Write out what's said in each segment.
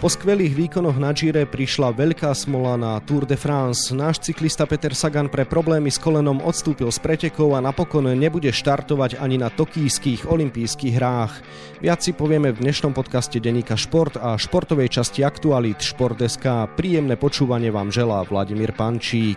Po skvelých výkonoch na Gire prišla veľká smola na Tour de France. Náš cyklista Peter Sagan pre problémy s kolenom odstúpil z pretekov a napokon nebude štartovať ani na tokijských olympijských hrách. Viac si povieme v dnešnom podcaste Deníka Šport a športovej časti Aktualit Šport.sk. Príjemné počúvanie vám želá Vladimír Pančík.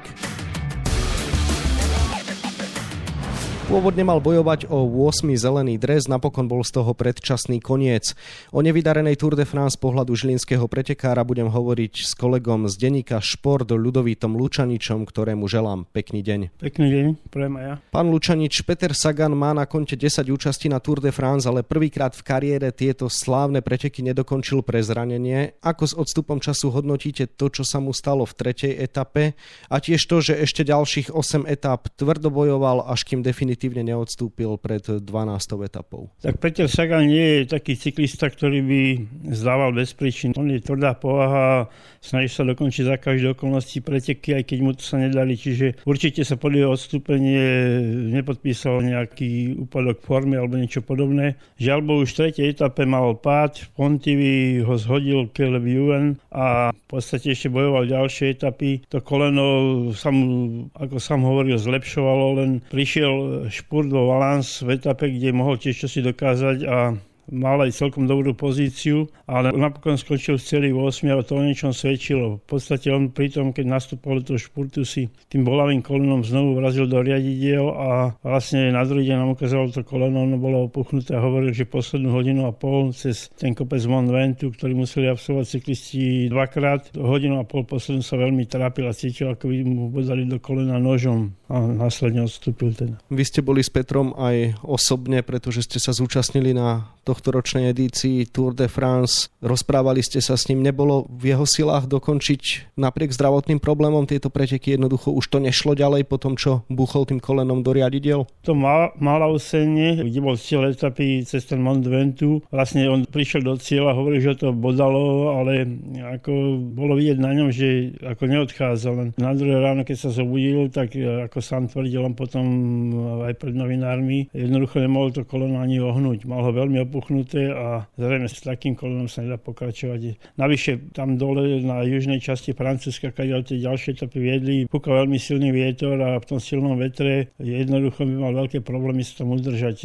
Pôvodne mal bojovať o 8. zelený dres, napokon bol z toho predčasný koniec. O nevydarenej Tour de France pohľadu žilinského pretekára budem hovoriť s kolegom z denníka Šport Ľudovítom Lučaničom, ktorému želám pekný deň. Pekný deň, prejem ja. Pán Lučanič, Peter Sagan má na konte 10 účastí na Tour de France, ale prvýkrát v kariére tieto slávne preteky nedokončil pre zranenie. Ako s odstupom času hodnotíte to, čo sa mu stalo v tretej etape a tiež to, že ešte ďalších 8 etap tvrdo bojoval, až kým definitívne definitívne neodstúpil pred 12. etapou. Tak Peter Sagan nie je taký cyklista, ktorý by zdával bez príčin. On je tvrdá povaha, snaží sa dokončiť za každé okolnosti preteky, aj keď mu to sa nedali. Čiže určite sa pod odstúpenie nepodpísal nejaký úpadok formy alebo niečo podobné. Žiaľ bo už v tretej etape mal pád, v ho zhodil Caleb Ewan a v podstate ešte bojoval ďalšie etapy. To koleno sa mu, ako sám hovoril, zlepšovalo, len prišiel špurt vo Valence v etape, kde mohol tiež čosi dokázať a mal aj celkom dobrú pozíciu, ale napokon skončil v celý 8 a to o niečom svedčilo. V podstate on pri tom, keď nastupoval do toho špurtu, si tým bolavým kolenom znovu vrazil do riadidiel a vlastne na druhý deň nám ukázalo to koleno, ono bolo opuchnuté a hovoril, že poslednú hodinu a pol cez ten kopec Mont Ventu, ktorý museli absolvovať cyklisti dvakrát, hodinu a pol poslednú sa veľmi trápil a cítil, ako by mu bodali do kolena nožom a následne odstúpil teda. Vy ste boli s Petrom aj osobne, pretože ste sa zúčastnili na to tohto ročnej edícii Tour de France. Rozprávali ste sa s ním, nebolo v jeho silách dokončiť napriek zdravotným problémom tieto preteky, jednoducho už to nešlo ďalej po tom, čo buchol tým kolenom do riadidiel? To mal, mala usenie, kde bol cieľ etapy cez ten Mont Ventu. Vlastne on prišiel do cieľa, hovoril, že to bodalo, ale ako bolo vidieť na ňom, že ako neodchádzal. Len na druhé ráno, keď sa zobudil, tak ako sám tvrdil, on potom aj pred novinármi, jednoducho nemohol to koleno ani ohnúť. Mal ho veľmi opuch vybuchnuté a zrejme s takým kolonom sa nedá pokračovať. Navyše tam dole na južnej časti Francúzska, keď tie ďalšie etapy viedli, púkal veľmi silný vietor a v tom silnom vetre jednoducho by mal veľké problémy sa tam udržať.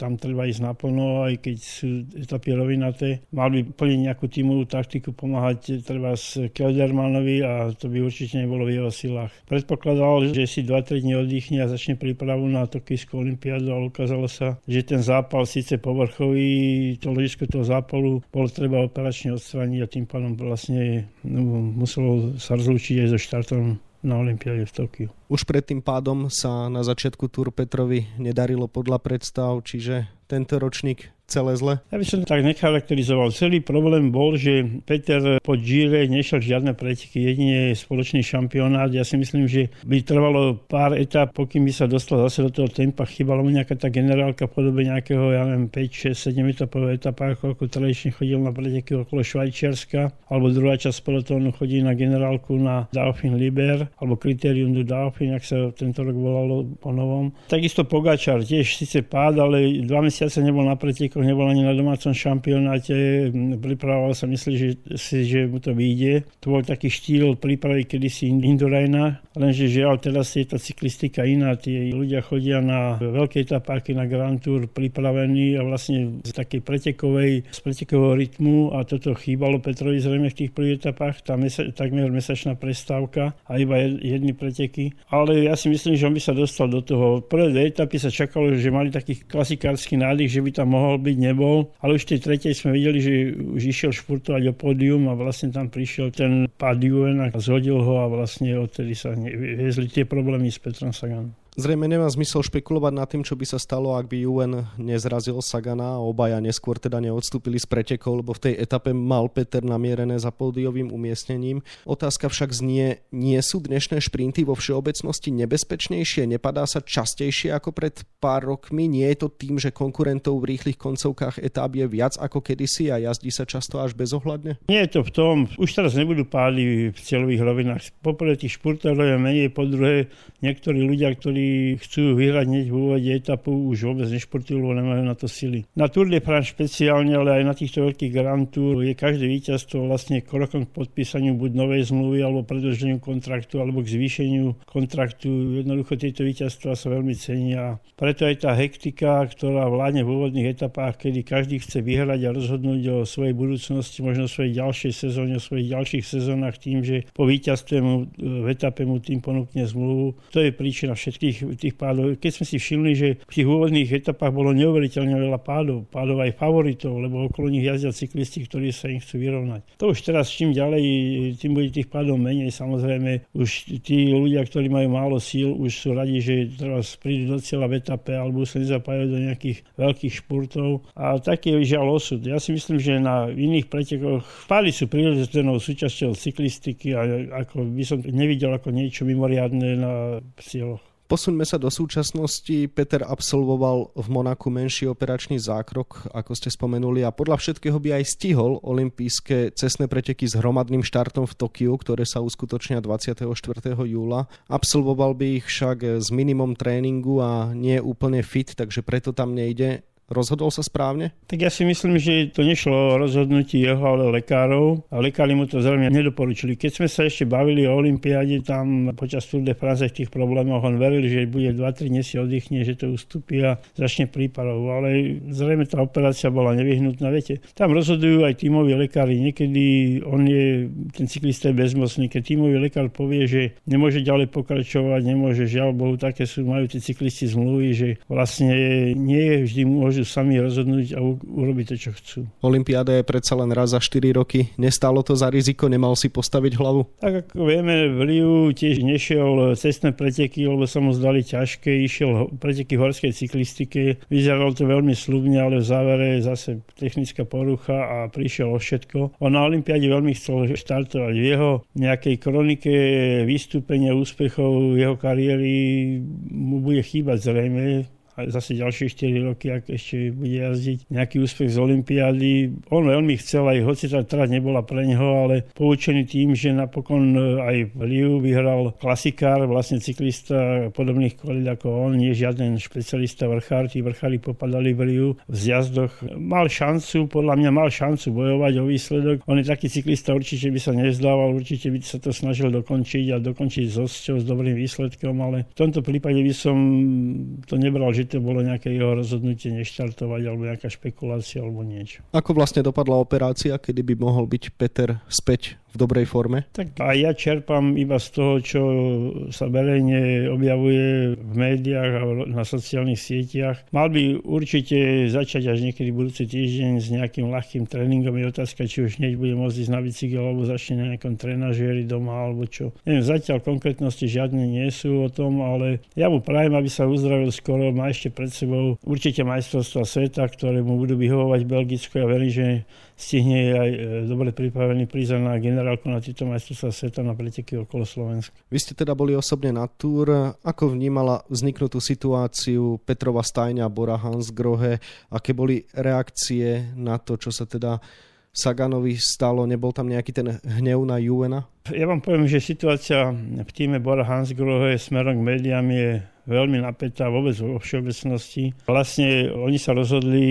Tam treba ísť naplno, aj keď sú etapy rovinaté. Mal by plniť nejakú tímovú taktiku, pomáhať treba s Keldermanovi a to by určite nebolo v jeho silách. Predpokladal, že si 2-3 dní oddychne a začne prípravu na Tokijskú olimpiádu, ale ukázalo sa, že ten zápal síce povrchový, to ložisko toho zápalu bolo treba operačne odstrániť a tým pádom vlastne no, muselo sa rozlúčiť aj so štartom na Olympiáde v Tokiu. Už pred tým pádom sa na začiatku Tour Petrovi nedarilo podľa predstav, čiže tento ročník celé zle? Ja by som tak necharakterizoval. Celý problém bol, že Peter po Gire nešiel žiadne preteky, jedine spoločný šampionát. Ja si myslím, že by trvalo pár etap, pokým by sa dostal zase do toho tempa. Chýbala mu nejaká tá generálka v podobe nejakého, ja neviem, 5, 6, 7 etapového etapa, ako tradične chodil na preteky okolo Švajčiarska, alebo druhá časť pelotónu chodí na generálku na Dauphin Liber, alebo Criterium du Dauphin, ak sa tento rok volalo po novom. Takisto Pogačar tiež síce pád, ale dva mesiace nebol na pretekoch, nebol ani na domácom šampionáte. Pripravoval sa, myslí, že, si, že mu to vyjde. To bol taký štýl prípravy kedysi Indurajna, lenže žiaľ teraz je tá cyklistika iná. Tí ľudia chodia na veľké etapáky, na Grand Tour pripravení a vlastne z takej pretekovej, z pretekového rytmu a toto chýbalo Petrovi zrejme v tých prvých etapách, tá mesa, takmer mesačná prestávka a iba jedny preteky. Ale ja si myslím, že on by sa dostal do toho. Prvé dve etapy sa čakalo, že mali taký klasikársky nádych, že by tam mohol byť nebol, ale už v tej tretej sme videli, že už išiel špurtovať o pódium a vlastne tam prišiel ten pád a zhodil ho a vlastne odtedy sa viezli tie problémy s Petrom Saganom. Zrejme nemá zmysel špekulovať nad tým, čo by sa stalo, ak by UN nezrazil Sagana a obaja neskôr teda neodstúpili z pretekov, lebo v tej etape mal Peter namierené za pódiovým umiestnením. Otázka však znie, nie sú dnešné šprinty vo všeobecnosti nebezpečnejšie? Nepadá sa častejšie ako pred pár rokmi? Nie je to tým, že konkurentov v rýchlych koncovkách etáp je viac ako kedysi a jazdí sa často až bezohľadne? Nie je to v tom. Už teraz nebudú pády v cieľových rovinách. Poprvé tých špurtov je menej, po druhé niektorí ľudia, ktorí chcú vyhrať hneď v úvode etapu, už vôbec nešportujú, lebo nemajú na to sily. Na Tour de France špeciálne, ale aj na týchto veľkých Grand Tour je každé víťazstvo vlastne krokom k podpísaniu buď novej zmluvy alebo predĺženiu kontraktu alebo k zvýšeniu kontraktu. Jednoducho tieto víťazstva sa veľmi cenia. Preto aj tá hektika, ktorá vládne v úvodných etapách, kedy každý chce vyhrať a rozhodnúť o svojej budúcnosti, možno svojej ďalšej sezóne, o svojich ďalších sezónach tým, že po víťazstve mu, v etape mu tým ponúkne zmluvu. To je príčina všetkých tých pádov. Keď sme si všimli, že v tých úvodných etapách bolo neuveriteľne veľa pádov, pádov aj favoritov, lebo okolo nich jazdia cyklisti, ktorí sa im chcú vyrovnať. To už teraz čím ďalej, tým bude tých pádov menej. Samozrejme, už tí ľudia, ktorí majú málo síl, už sú radi, že teraz prídu do cieľa v etape alebo sa nezapájajú do nejakých veľkých špurtov. A taký je žiaľ osud. Ja si myslím, že na iných pretekoch pády sú príležiteľnou súčasťou cyklistiky a ako by som nevidel ako niečo mimoriadne na cieľoch. Posuňme sa do súčasnosti. Peter absolvoval v Monaku menší operačný zákrok, ako ste spomenuli, a podľa všetkého by aj stihol olympijské cestné preteky s hromadným štartom v Tokiu, ktoré sa uskutočnia 24. júla. Absolvoval by ich však s minimum tréningu a nie úplne fit, takže preto tam nejde. Rozhodol sa správne? Tak ja si myslím, že to nešlo o rozhodnutí jeho, ale lekárov. A lekári mu to zrejme nedoporučili. Keď sme sa ešte bavili o Olympiáde, tam počas Tour de France v tých problémoch, on veril, že bude 2-3 dní si oddychne, že to ustúpi a začne prípadov. Ale zrejme tá operácia bola nevyhnutná. Viete, tam rozhodujú aj tímoví lekári. Niekedy on je, ten cyklista je bezmocný. Keď tímový lekár povie, že nemôže ďalej pokračovať, nemôže, žiaľ Bohu, také sú, majú tí cyklisti zmluvy, že vlastne nie je vždy môže môžu sami rozhodnúť a urobiť to, čo chcú. Olympiáda je predsa len raz za 4 roky. Nestálo to za riziko, nemal si postaviť hlavu? Tak ako vieme, v Liu tiež nešiel cestné preteky, lebo sa mu zdali ťažké. Išiel preteky v horskej cyklistike. Vyzeralo to veľmi slubne, ale v závere zase technická porucha a prišiel o všetko. On na Olympiáde veľmi chcel štartovať. V jeho nejakej kronike vystúpenia úspechov jeho kariéry mu bude chýbať zrejme zase ďalšie 4 roky, ak ešte bude jazdiť nejaký úspech z Olympiády. On veľmi chcel, aj hoci tá trať nebola pre neho, ale poučený tým, že napokon e, aj v Liu vyhral klasikár, vlastne cyklista podobných kvalít ako on, nie žiaden špecialista vrchár, tí vrchári popadali v Liu v zjazdoch. Mal šancu, podľa mňa mal šancu bojovať o výsledok. On je taký cyklista, určite by sa nezdával, určite by sa to snažil dokončiť a dokončiť s osťou, s dobrým výsledkom, ale v tomto prípade by som to nebral, že to bolo nejaké jeho rozhodnutie neštartovať alebo nejaká špekulácia alebo niečo. Ako vlastne dopadla operácia, kedy by mohol byť Peter späť v dobrej forme? Tak a ja čerpám iba z toho, čo sa verejne objavuje v médiách a na sociálnych sieťach. Mal by určite začať až niekedy budúci týždeň s nejakým ľahkým tréningom. Je otázka, či už hneď bude môcť ísť na bicykel alebo začne na nejakom trenažieri doma alebo čo. Neviem, zatiaľ konkrétnosti žiadne nie sú o tom, ale ja mu prajem, aby sa uzdravil skoro. Má ešte pred sebou určite majstrovstva sveta, ktoré mu budú vyhovovať v Belgicku. Ja verím, že stihne aj e, dobre pripravený prísť na generálku na tieto majstrovstvá sveta na preteky okolo Slovenska. Vy ste teda boli osobne na túr. Ako vnímala vzniknutú situáciu Petrova Stajňa, Bora Hansgrohe? Aké boli reakcie na to, čo sa teda Saganovi stalo? Nebol tam nejaký ten hnev na Juena? Ja vám poviem, že situácia v týme Bora Hansgrohe smerom k médiám je veľmi napätá vôbec vo všeobecnosti. Vlastne oni sa rozhodli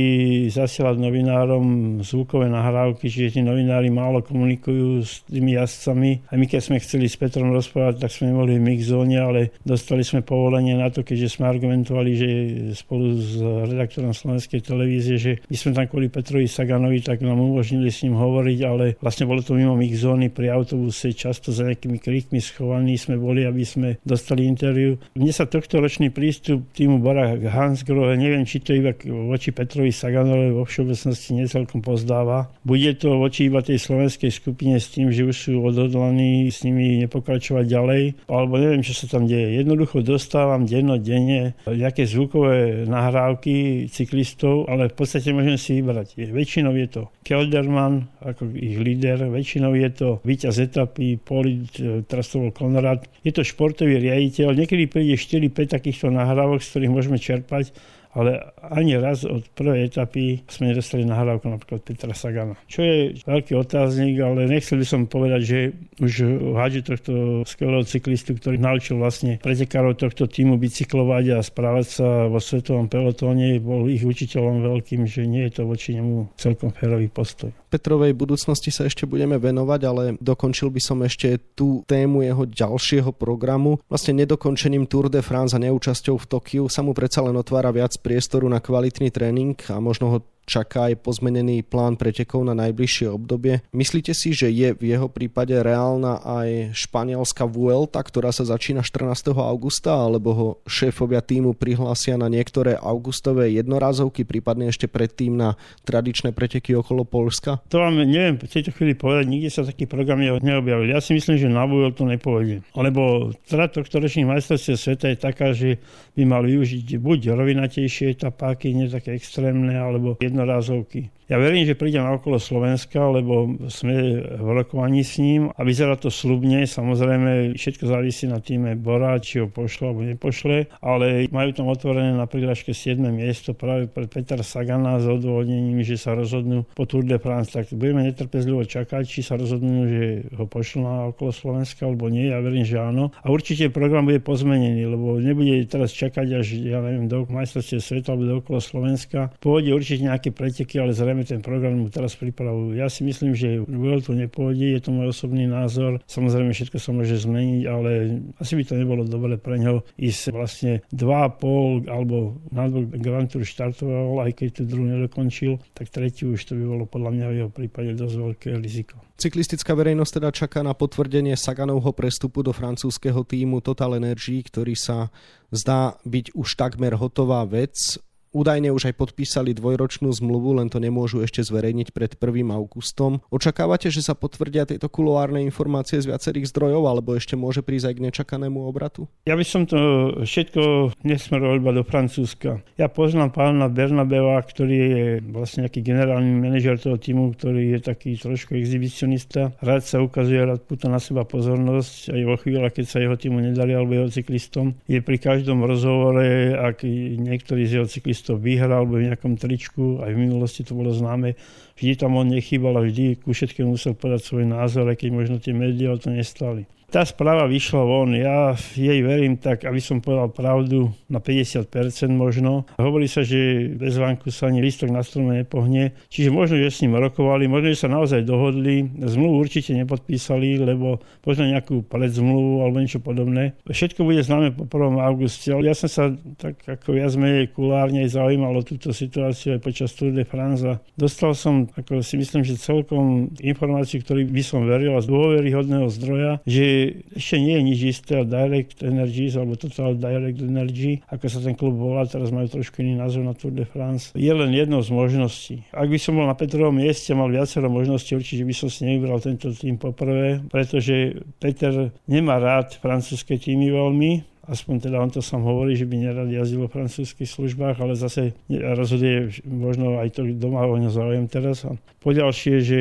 zasielať novinárom zvukové nahrávky, čiže tí novinári málo komunikujú s tými jazdcami. A my keď sme chceli s Petrom rozprávať, tak sme nemohli v mixzóne, ale dostali sme povolenie na to, keďže sme argumentovali, že spolu s redaktorom slovenskej televízie, že my sme tam kvôli Petrovi Saganovi, tak nám umožnili s ním hovoriť, ale vlastne bolo to mimo mixzóny pri autobuse, často za nejakými krikmi schovaní sme boli, aby sme dostali interviu. Mne sa tohto ročný prístup týmu Bora Hansgrohe, neviem, či to iba voči Petrovi Saganovi vo všeobecnosti necelkom pozdáva. Bude to voči iba tej slovenskej skupine s tým, že už sú odhodlaní s nimi nepokračovať ďalej, alebo neviem, čo sa tam deje. Jednoducho dostávam dennodenne nejaké zvukové nahrávky cyklistov, ale v podstate môžem si vybrať. Väčšinou je to Kelderman ako ich líder, väčšinou je to víťaz etapy, Polit, to bol Konrad. Je to športový riaditeľ, niekedy príde 4-5 takýchto nahrávok, z ktorých môžeme čerpať ale ani raz od prvej etapy sme nedostali nahrávku napríklad Petra Sagana. Čo je veľký otáznik, ale nechcel by som povedať, že už hádže tohto skvelého cyklistu, ktorý naučil vlastne pretekárov tohto týmu bicyklovať a správať sa vo svetovom pelotóne, bol ich učiteľom veľkým, že nie je to voči nemu celkom férový postoj. Petrovej budúcnosti sa ešte budeme venovať, ale dokončil by som ešte tú tému jeho ďalšieho programu. Vlastne nedokončením Tour de France a neúčasťou v Tokiu sa mu predsa len otvára viac priestoru na kvalitný tréning a možno ho čaká aj pozmenený plán pretekov na najbližšie obdobie. Myslíte si, že je v jeho prípade reálna aj španielská Vuelta, ktorá sa začína 14. augusta, alebo ho šéfovia týmu prihlásia na niektoré augustové jednorázovky, prípadne ešte predtým na tradičné preteky okolo Polska? To vám neviem v tejto chvíli povedať, nikde sa taký program neobjavil. Ja si myslím, že na Vueltu nepôjde. Lebo teda tohto ročných majstrovstiev sveta je taká, že by mal využiť buď rovinatejšie etapáky, nie také extrémne, alebo jednorázovky. Ja verím, že prídem okolo Slovenska, lebo sme v rokovaní s ním a vyzerá to slubne. Samozrejme, všetko závisí na týme Bora, či ho pošle alebo nepošle, ale majú tam otvorené na prihláške 7. miesto práve pre Petra Sagana s odôvodnením, že sa rozhodnú po Tour de France. Tak budeme netrpezlivo čakať, či sa rozhodnú, že ho pošlú na okolo Slovenska alebo nie. Ja verím, že áno. A určite program bude pozmenený, lebo nebude teraz čakať až, ja neviem, do majstrovstiev sveta alebo do okolo Slovenska. Pôjde určite nejaké preteky, ale zrejme zrejme ten program mu teraz pripravujú. Ja si myslím, že to nepôjde, je to môj osobný názor. Samozrejme, všetko sa môže zmeniť, ale asi by to nebolo dobre pre ňo ísť vlastne 2,5 alebo na Grand Tour štartoval, aj keď tu druhú nedokončil, tak tretiu už to by bolo podľa mňa v jeho prípade dosť veľké riziko. Cyklistická verejnosť teda čaká na potvrdenie Saganovho prestupu do francúzského týmu Total Energy, ktorý sa zdá byť už takmer hotová vec. Údajne už aj podpísali dvojročnú zmluvu, len to nemôžu ešte zverejniť pred 1. augustom. Očakávate, že sa potvrdia tieto kuloárne informácie z viacerých zdrojov, alebo ešte môže prísť aj k nečakanému obratu? Ja by som to všetko nesmeroval iba do Francúzska. Ja poznám pána Bernabeva, ktorý je vlastne nejaký generálny manažer toho týmu, ktorý je taký trošku exhibicionista. Rád sa ukazuje, rád púta na seba pozornosť aj vo chvíľa, keď sa jeho týmu nedali alebo jeho cyklistom. Je pri každom rozhovore, ak niektorý z jeho cyklistov to vyhral alebo v nejakom tričku, aj v minulosti to bolo známe, vždy tam on nechýbal a vždy ku všetkému musel povedať svoj názor, aj keď možno tie médiá o to nestali. Tá správa vyšla von, ja jej verím tak, aby som povedal pravdu, na 50% možno. Hovorí sa, že bez vánku sa ani listok na strome nepohne, čiže možno, že s ním rokovali, možno, že sa naozaj dohodli, zmluvu určite nepodpísali, lebo možno nejakú palec zmluvu alebo niečo podobné. Všetko bude známe po 1. auguste, ale ja som sa tak ako viac menej kulárne zaujímal o túto situáciu aj počas Tour de France dostal som, ako si myslím, že celkom informácií, ktorý by som veril a z dôveryhodného zdroja, že ešte nie je nič isté Direct Energies alebo Total Direct Energy, ako sa ten klub volá, teraz majú trošku iný názov na Tour de France, je len jednou z možností. Ak by som bol na Petrovom mieste, mal viacero možností, určite by som si nevybral tento tým poprvé, pretože Peter nemá rád francúzske týmy veľmi, aspoň teda on to sám hovorí, že by nerad jazdil vo francúzských službách, ale zase rozhoduje možno aj to doma o ňo záujem teraz. A poďalšie, že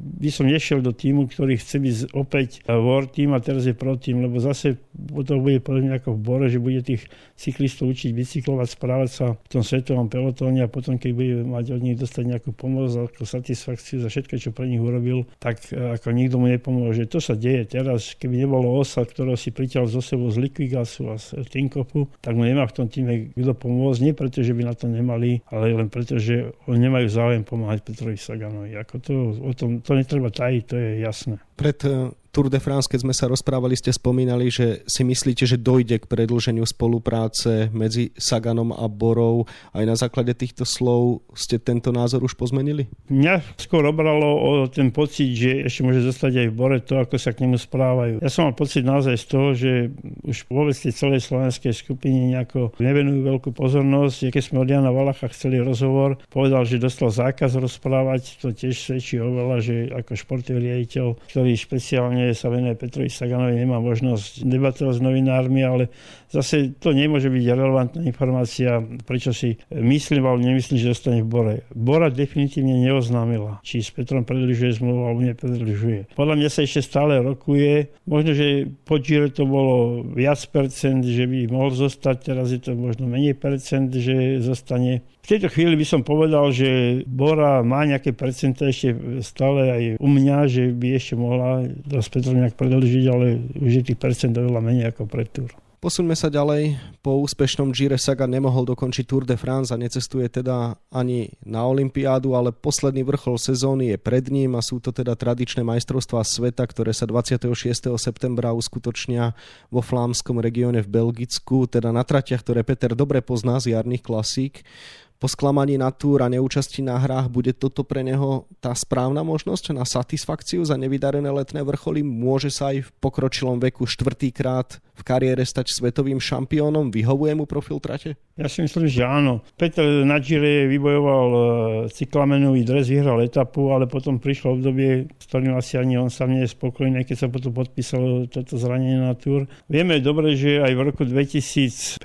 by som nešiel do týmu, ktorý chce byť opäť war team a teraz je pro tým, lebo zase to bude podobne ako v Bore, že bude tých cyklistov učiť bicyklovať, správať sa v tom svetovom pelotóne a potom, keď bude mať od nich dostať nejakú pomoc, ako satisfakciu za všetko, čo pre nich urobil, tak e, ako nikto mu nepomôže. To sa deje teraz. Keby nebolo osa, ktorého si priťal zo sebou z Z Tinkopu, tak mu nemá v tom týme kto pomôcť. Nie preto, že by na to nemali, ale len preto, že oni nemajú záujem pomáhať Petrovi Saganovi. Ako to, o tom, to netreba tajiť, to je jasné. Pred e, Tour de France, keď sme sa rozprávali, ste spomínali, že si myslíte, že dojde k predlženiu spolupráce medzi Saganom a Borou. Aj na základe týchto slov ste tento názor už pozmenili? Mňa skôr obralo o ten pocit, že ešte môže zostať aj v Bore to, ako sa k nemu správajú. Ja som mal pocit naozaj z toho, že už vôbec tej celej slovenskej skupine nejako nevenujú veľkú pozornosť. Keď sme od Jana Valacha chceli rozhovor, povedal, že dostal zákaz rozprávať, to tiež svedčí oveľa, že ako športový riaditeľ, ktorý špeciálne sa venuje Petrovi Saganovi, nemá možnosť debatovať s novinármi, ale zase to nemôže byť relevantná informácia, prečo si myslím alebo nemyslím, že zostane v Bore. Bora definitívne neoznámila, či s Petrom predlžuje zmluvu alebo nepredlžuje. Podľa mňa sa ešte stále rokuje. Možno, že po Gire to bolo viac percent, že by mohol zostať, teraz je to možno menej percent, že zostane. V tejto chvíli by som povedal, že Bora má nejaké percent ešte stále aj u mňa, že by ešte mohla s Petrom nejak predlžiť, ale už je tých percent oveľa menej ako pred túr. Posuňme sa ďalej. Po úspešnom Gire Saga nemohol dokončiť Tour de France a necestuje teda ani na Olympiádu, ale posledný vrchol sezóny je pred ním a sú to teda tradičné majstrovstvá sveta, ktoré sa 26. septembra uskutočnia vo flámskom regióne v Belgicku, teda na tratiach, ktoré Peter dobre pozná z jarných klasík po sklamaní na túr a neúčasti na hrách bude toto pre neho tá správna možnosť na satisfakciu za nevydarené letné vrcholy? Môže sa aj v pokročilom veku štvrtýkrát v kariére stať svetovým šampiónom? Vyhovuje mu profil trate? Ja si myslím, že áno. Peter na Gire vybojoval e, cyklamenový dres, vyhral etapu, ale potom prišlo obdobie, s ktorým asi ani on sa nie je spokojný, keď sa potom podpísalo toto zranenie na túr. Vieme dobre, že aj v roku 2015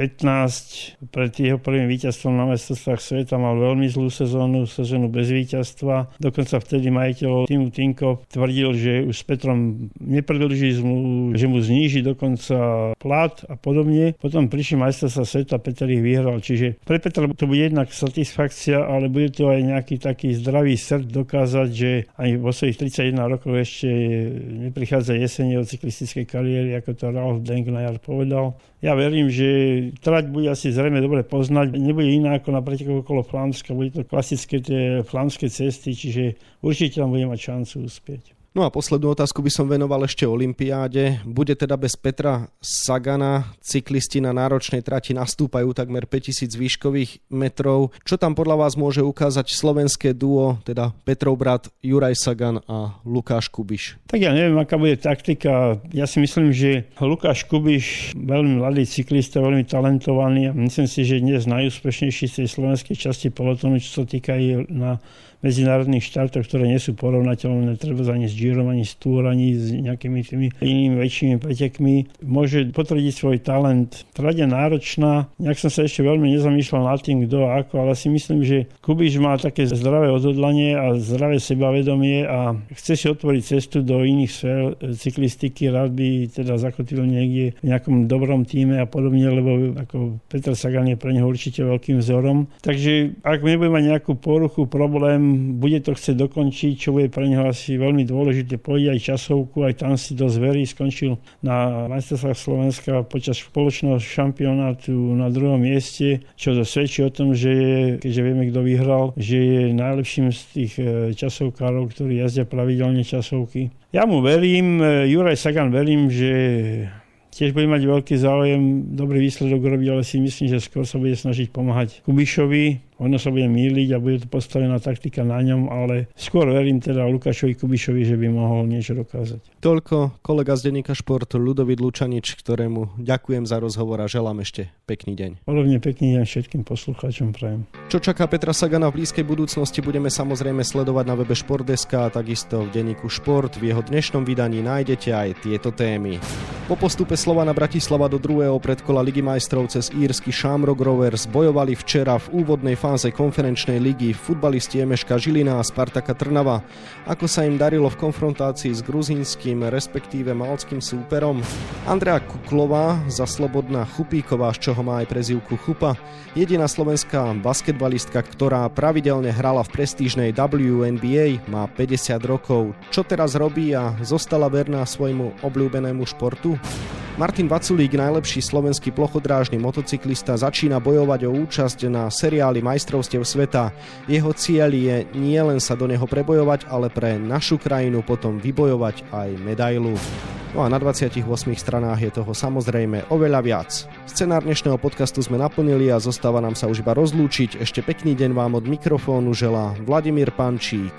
pred jeho prvým víťazstvom na mestostvách sveta mal veľmi zlú sezónu, sezónu bez víťazstva. Dokonca vtedy majiteľ týmu Tinko tvrdil, že už s Petrom nepredlží že mu zníži dokonca plat a podobne. Potom prišli majstrovstvá sveta, Peter ich vyhral. Čiže pre Petra to bude jednak satisfakcia, ale bude to aj nejaký taký zdravý srd dokázať, že aj vo svojich 31 rokov ešte neprichádza jesenie od cyklistickej kariéry, ako to Ralf Denk na jar povedal. Ja verím, že trať bude asi zrejme dobre poznať. Nebude iná ako na pretekoch okolo Flámska. Bude to klasické tie flámske cesty, čiže určite tam bude mať šancu uspieť. No a poslednú otázku by som venoval ešte Olympiáde. Bude teda bez Petra Sagana, cyklisti na náročnej trati nastúpajú takmer 5000 výškových metrov. Čo tam podľa vás môže ukázať slovenské duo, teda Petrov brat Juraj Sagan a Lukáš Kubiš? Tak ja neviem, aká bude taktika. Ja si myslím, že Lukáš Kubiš, veľmi mladý cyklista, veľmi talentovaný a myslím si, že dnes najúspešnejší z tej slovenskej časti pelotonu, čo sa týka na medzinárodných štartoch, ktoré nie sú porovnateľné treba ani s Girom, ani s Tour, ani s nejakými tými inými väčšími pretekmi. Môže potvrdiť svoj talent. Trať náročná. Nejak som sa ešte veľmi nezamýšľal nad tým, kto a ako, ale si myslím, že Kubiš má také zdravé odhodlanie a zdravé sebavedomie a chce si otvoriť cestu do iných sfér cyklistiky. Rád by teda zakotil niekde v nejakom dobrom týme a podobne, lebo ako Peter Sagan je pre neho určite veľkým vzorom. Takže ak nebude mať nejakú poruchu, problém, bude to chcieť dokončiť, čo bude pre neho asi veľmi dôležité. Pôjde aj časovku, aj tam si dosť verí. Skončil na majstrovstvách Slovenska počas spoločného šampionátu na druhom mieste, čo svedčí o tom, že je, keďže vieme, kto vyhral, že je najlepším z tých e, časovkárov, ktorí jazdia pravidelne časovky. Ja mu verím, e, Juraj Sagan verím, že tiež bude mať veľký záujem, dobrý výsledok robiť, ale si myslím, že skôr sa bude snažiť pomáhať Kubišovi, ono sa bude míliť a bude to postavená taktika na ňom, ale skôr verím teda Lukášovi Kubišovi, že by mohol niečo dokázať. Toľko kolega z denníka Šport Ludovit Lučanič, ktorému ďakujem za rozhovor a želám ešte pekný deň. Podobne pekný deň všetkým poslucháčom prajem. Čo čaká Petra Sagana v blízkej budúcnosti budeme samozrejme sledovať na webe Športdeska a takisto v denníku Šport. V jeho dnešnom vydaní nájdete aj tieto témy. Po postupe Slovana Bratislava do druhého predkola Ligy majstrov cez írsky Shamrock Rovers bojovali včera v úvodnej fáze konferenčnej ligy futbalisti Emeška Žilina a Spartaka Trnava. Ako sa im darilo v konfrontácii s gruzínskym, respektíve malckým súperom? Andrea Kuklová, za Slobodná Chupíková, z čoho má aj prezivku Chupa, jediná slovenská basketbalistka, ktorá pravidelne hrala v prestížnej WNBA, má 50 rokov. Čo teraz robí a zostala verná svojmu obľúbenému športu? Martin Vaculík, najlepší slovenský plochodrážny motocyklista, začína bojovať o účasť na seriáli majstrovstiev sveta. Jeho cieľ je nie len sa do neho prebojovať, ale pre našu krajinu potom vybojovať aj medailu. No a na 28 stranách je toho samozrejme oveľa viac. Scenár dnešného podcastu sme naplnili a zostáva nám sa už iba rozlúčiť. Ešte pekný deň vám od mikrofónu želá Vladimír Pančík.